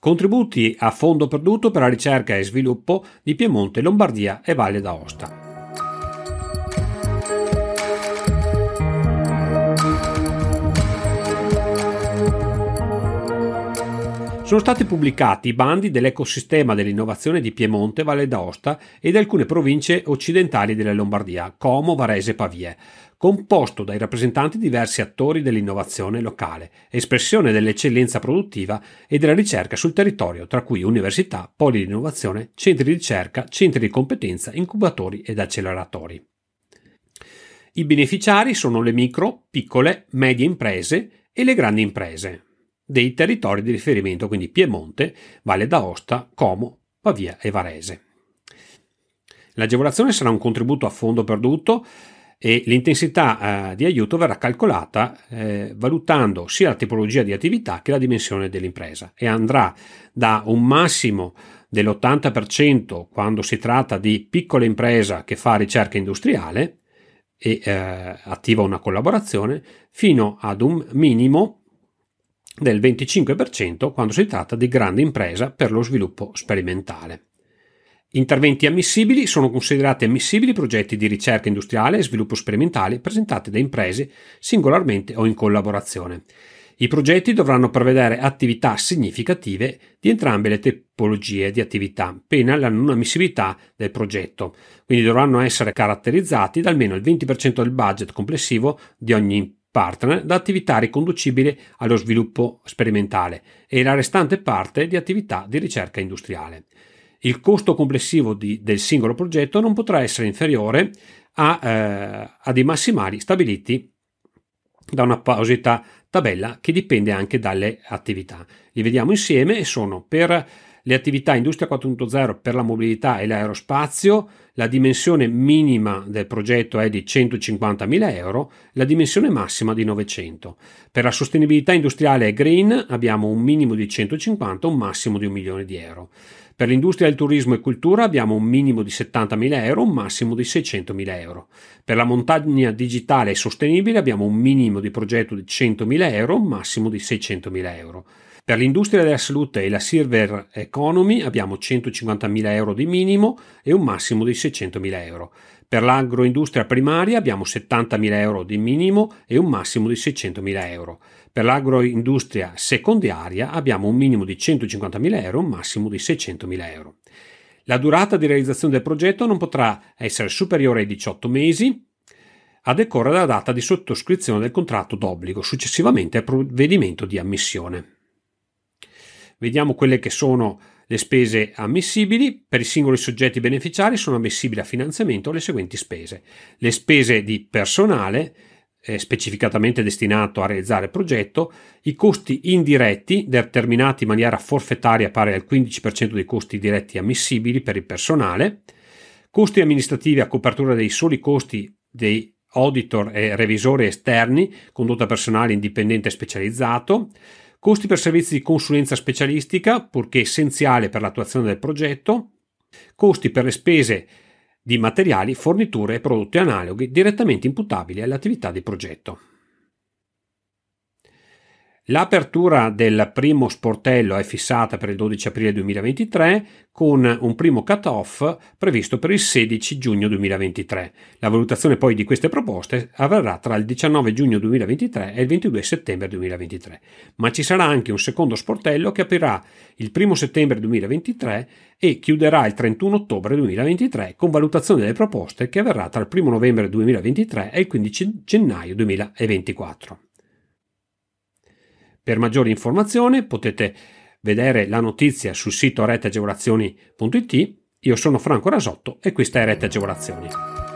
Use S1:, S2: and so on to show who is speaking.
S1: Contributi a fondo perduto per la ricerca e sviluppo di Piemonte, Lombardia e Valle d'Aosta. Sono stati pubblicati i bandi dell'ecosistema dell'innovazione di Piemonte, Valle d'Aosta e di alcune province occidentali della Lombardia, Como, Varese e Pavie, composto dai rappresentanti di diversi attori dell'innovazione locale, espressione dell'eccellenza produttiva e della ricerca sul territorio, tra cui università, poli di innovazione, centri di ricerca, centri di competenza, incubatori ed acceleratori. I beneficiari sono le micro, piccole, medie imprese e le grandi imprese dei territori di riferimento, quindi Piemonte, Valle d'Aosta, Como, Pavia e Varese. L'agevolazione sarà un contributo a fondo perduto e l'intensità eh, di aiuto verrà calcolata eh, valutando sia la tipologia di attività che la dimensione dell'impresa e andrà da un massimo dell'80% quando si tratta di piccola impresa che fa ricerca industriale e eh, attiva una collaborazione fino ad un minimo del 25% quando si tratta di grande impresa per lo sviluppo sperimentale. Interventi ammissibili sono considerati ammissibili progetti di ricerca industriale e sviluppo sperimentale presentati da imprese singolarmente o in collaborazione. I progetti dovranno prevedere attività significative di entrambe le tipologie di attività, pena la non ammissibilità del progetto, quindi dovranno essere caratterizzati da almeno il 20% del budget complessivo di ogni partner da attività riconducibili allo sviluppo sperimentale e la restante parte di attività di ricerca industriale. Il costo complessivo di, del singolo progetto non potrà essere inferiore a, eh, a dei massimali stabiliti da una apposita tabella che dipende anche dalle attività. Li vediamo insieme e sono per le attività Industria 4.0 per la mobilità e l'aerospazio, la dimensione minima del progetto è di 150.000 euro, la dimensione massima di 900. Per la sostenibilità industriale e green abbiamo un minimo di 150 e un massimo di un milione di euro. Per l'industria del turismo e cultura abbiamo un minimo di 70.000 euro, un massimo di 600.000 euro. Per la montagna digitale e sostenibile abbiamo un minimo di progetto di 100.000 euro, un massimo di 600.000 euro. Per l'industria della salute e la silver economy abbiamo 150.000 euro di minimo e un massimo di 600.000 euro. Per l'agroindustria primaria abbiamo 70.000 euro di minimo e un massimo di 600.000 euro. Per l'agroindustria secondaria abbiamo un minimo di 150.000 euro e un massimo di 600.000 euro. La durata di realizzazione del progetto non potrà essere superiore ai 18 mesi a decorrere dalla data di sottoscrizione del contratto d'obbligo, successivamente al provvedimento di ammissione. Vediamo quelle che sono le spese ammissibili. Per i singoli soggetti beneficiari sono ammissibili a finanziamento le seguenti spese. Le spese di personale, eh, specificatamente destinato a realizzare il progetto, i costi indiretti determinati in maniera forfettaria pari al 15% dei costi diretti ammissibili per il personale, costi amministrativi a copertura dei soli costi dei auditor e revisori esterni, condotta personale indipendente e specializzato, costi per servizi di consulenza specialistica, purché essenziale per l'attuazione del progetto, costi per le spese di materiali, forniture e prodotti analoghi direttamente imputabili alle attività di progetto. L'apertura del primo sportello è fissata per il 12 aprile 2023 con un primo cut-off previsto per il 16 giugno 2023. La valutazione poi di queste proposte avverrà tra il 19 giugno 2023 e il 22 settembre 2023. Ma ci sarà anche un secondo sportello che aprirà il 1 settembre 2023 e chiuderà il 31 ottobre 2023 con valutazione delle proposte che avverrà tra il 1 novembre 2023 e il 15 gennaio 2024. Per maggiori informazioni potete vedere la notizia sul sito reteagevolazioni.it. Io sono Franco Rasotto e questa è Rete Agevolazioni.